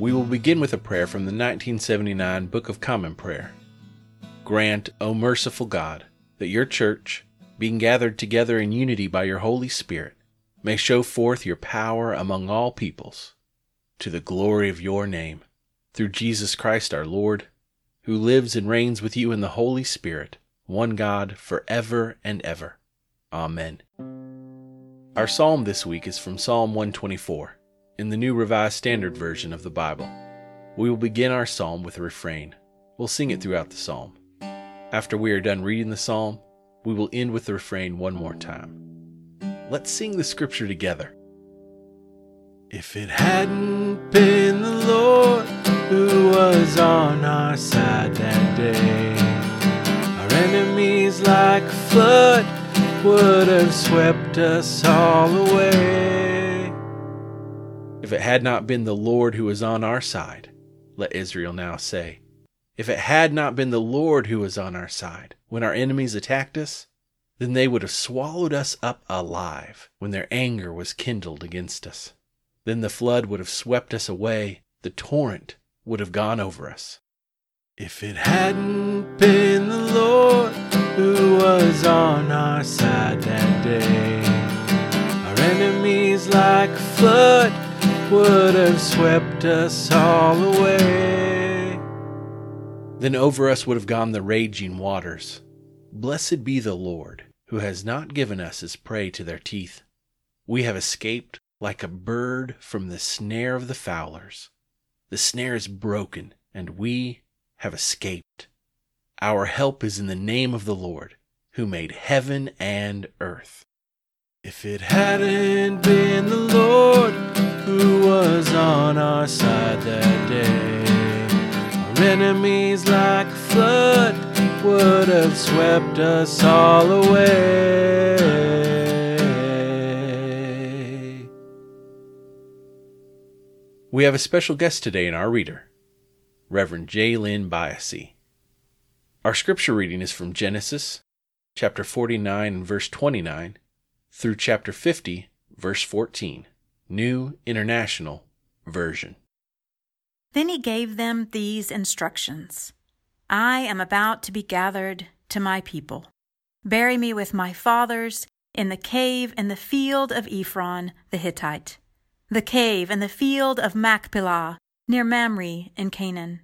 We will begin with a prayer from the 1979 Book of Common Prayer. Grant, O merciful God, that your church, being gathered together in unity by your Holy Spirit, may show forth your power among all peoples, to the glory of your name, through Jesus Christ our Lord, who lives and reigns with you in the Holy Spirit, one God, for ever and ever. Amen. Our psalm this week is from Psalm 124 in the New Revised Standard Version of the Bible. We will begin our psalm with a refrain. We'll sing it throughout the psalm. After we are done reading the psalm, we will end with the refrain one more time. Let's sing the scripture together. If it hadn't been the Lord who was on our side that day, our enemies like a flood would have swept us all away. If it had not been the Lord who was on our side, let Israel now say, if it had not been the Lord who was on our side when our enemies attacked us, then they would have swallowed us up alive when their anger was kindled against us. Then the flood would have swept us away, the torrent would have gone over us. If it hadn't been the Lord who was on our side that day, our enemies like a flood would have swept us all away. Then over us would have gone the raging waters. Blessed be the Lord, who has not given us as prey to their teeth. We have escaped like a bird from the snare of the fowlers. The snare is broken, and we have escaped. Our help is in the name of the Lord, who made heaven and earth. If it hadn't been the Lord who was on our side that day, our enemies like a flood would have swept us all away. We have a special guest today in our reader, Reverend Jaylynn Byassee. Our scripture reading is from Genesis chapter 49 and verse 29 through chapter 50, verse 14, New International Version. Then he gave them these instructions I am about to be gathered to my people. Bury me with my fathers in the cave in the field of Ephron the Hittite, the cave in the field of Machpelah near Mamre in Canaan,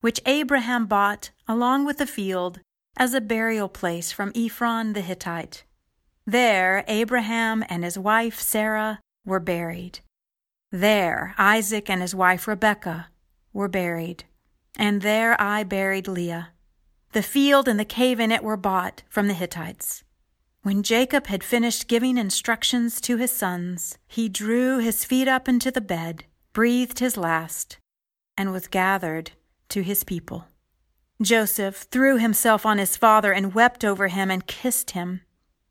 which Abraham bought along with the field as a burial place from Ephron the Hittite. There Abraham and his wife Sarah were buried. There Isaac and his wife Rebekah were buried. And there I buried Leah. The field and the cave in it were bought from the Hittites. When Jacob had finished giving instructions to his sons, he drew his feet up into the bed, breathed his last, and was gathered to his people. Joseph threw himself on his father and wept over him and kissed him.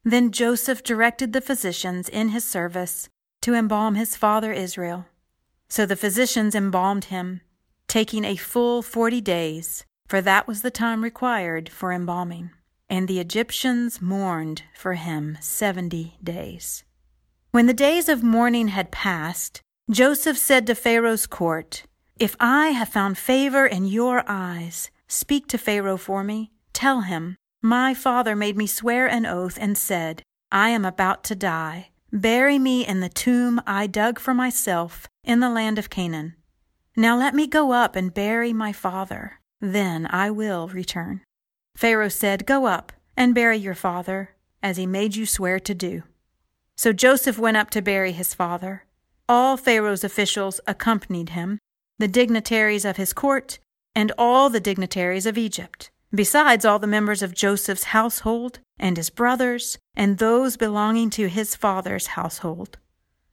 Then Joseph directed the physicians in his service to embalm his father Israel. So the physicians embalmed him, taking a full forty days, for that was the time required for embalming. And the Egyptians mourned for him seventy days. When the days of mourning had passed, Joseph said to Pharaoh's court, If I have found favor in your eyes, speak to Pharaoh for me. Tell him, my father made me swear an oath and said, I am about to die. Bury me in the tomb I dug for myself in the land of Canaan. Now let me go up and bury my father. Then I will return. Pharaoh said, Go up and bury your father, as he made you swear to do. So Joseph went up to bury his father. All Pharaoh's officials accompanied him, the dignitaries of his court, and all the dignitaries of Egypt besides all the members of Joseph's household, and his brothers, and those belonging to his father's household.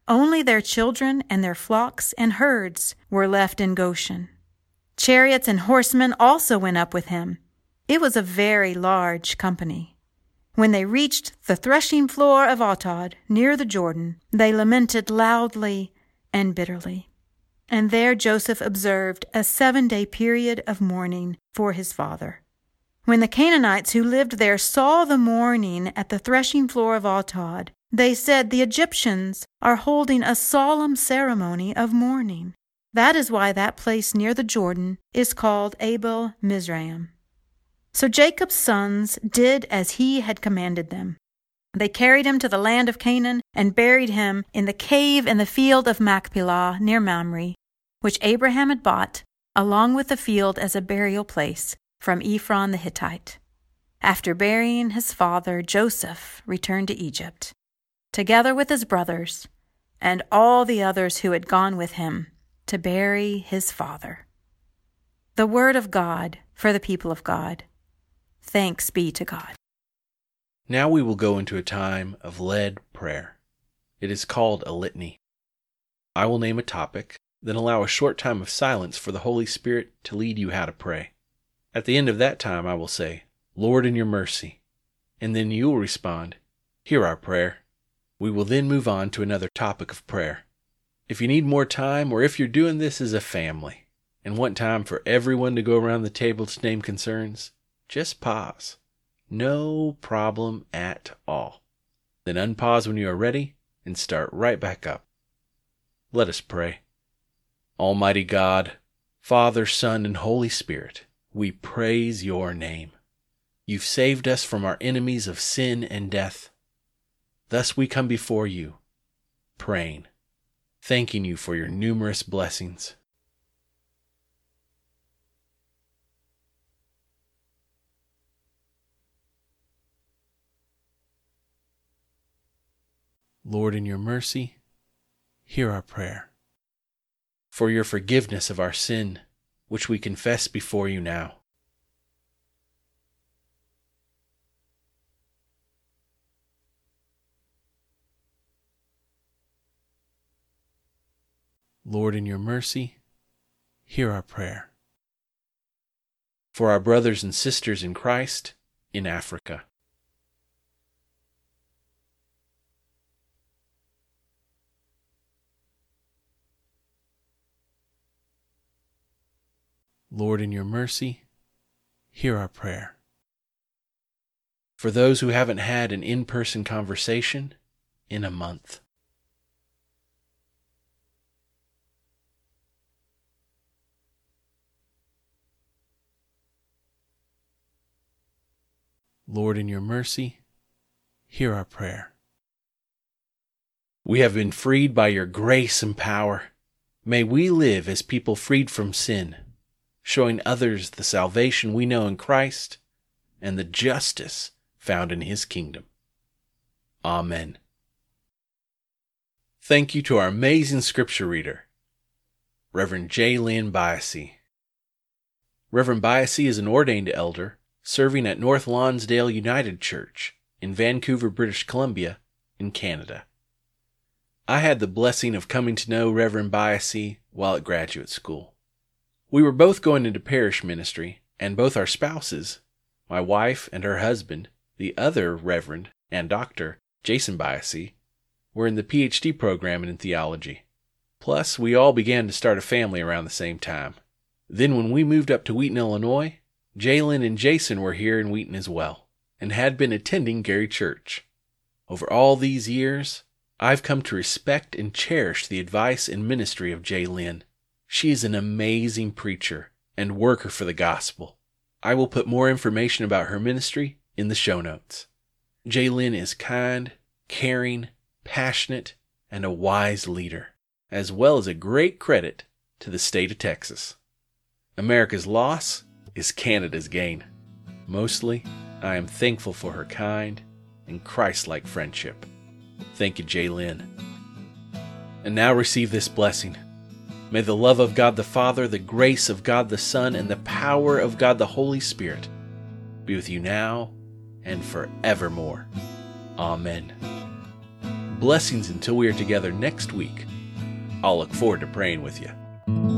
Only their children and their flocks and herds were left in Goshen. Chariots and horsemen also went up with him. It was a very large company. When they reached the threshing floor of Atad, near the Jordan, they lamented loudly and bitterly. And there Joseph observed a seven day period of mourning for his father. When the Canaanites who lived there saw the mourning at the threshing floor of Atad, they said the Egyptians are holding a solemn ceremony of mourning. That is why that place near the Jordan is called Abel Mizraim. So Jacob's sons did as he had commanded them. They carried him to the land of Canaan and buried him in the cave in the field of Machpelah near Mamre, which Abraham had bought, along with the field as a burial place, from Ephron the Hittite. After burying his father, Joseph returned to Egypt, together with his brothers and all the others who had gone with him to bury his father. The word of God for the people of God. Thanks be to God. Now we will go into a time of led prayer. It is called a litany. I will name a topic, then allow a short time of silence for the Holy Spirit to lead you how to pray. At the end of that time, I will say, Lord, in your mercy. And then you will respond, Hear our prayer. We will then move on to another topic of prayer. If you need more time, or if you're doing this as a family and want time for everyone to go around the table to name concerns, just pause. No problem at all. Then unpause when you are ready and start right back up. Let us pray. Almighty God, Father, Son, and Holy Spirit, we praise your name. You've saved us from our enemies of sin and death. Thus we come before you, praying, thanking you for your numerous blessings. Lord, in your mercy, hear our prayer. For your forgiveness of our sin, which we confess before you now. Lord, in your mercy, hear our prayer. For our brothers and sisters in Christ in Africa. Lord, in your mercy, hear our prayer. For those who haven't had an in person conversation in a month. Lord, in your mercy, hear our prayer. We have been freed by your grace and power. May we live as people freed from sin showing others the salvation we know in Christ and the justice found in His kingdom. Amen. Thank you to our amazing scripture reader, Reverend Jaylynn Byassee. Reverend Byassee is an ordained elder serving at North Lonsdale United Church in Vancouver, British Columbia, in Canada. I had the blessing of coming to know Reverend Byassee while at graduate school. We were both going into parish ministry, and both our spouses, my wife and her husband, the other Reverend and Doctor, Jason Byassee, were in the PhD program in theology. Plus, we all began to start a family around the same time. Then, when we moved up to Wheaton, Illinois, Jaylynn and Jason were here in Wheaton as well, and had been attending Gary Church. Over all these years, I've come to respect and cherish the advice and ministry of Jaylynn. She is an amazing preacher and worker for the gospel. I will put more information about her ministry in the show notes. Jaylynn is kind, caring, passionate, and a wise leader, as well as a great credit to the state of Texas. America's loss is Canada's gain. Mostly, I am thankful for her kind and Christ like friendship. Thank you, Jaylynn. And now receive this blessing. May the love of God the Father, the grace of God the Son, and the power of God the Holy Spirit be with you now and forevermore. Amen. Blessings until we are together next week. I'll look forward to praying with you.